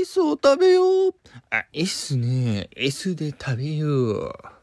イスを食べよう。あ、いいね。S で食べよう。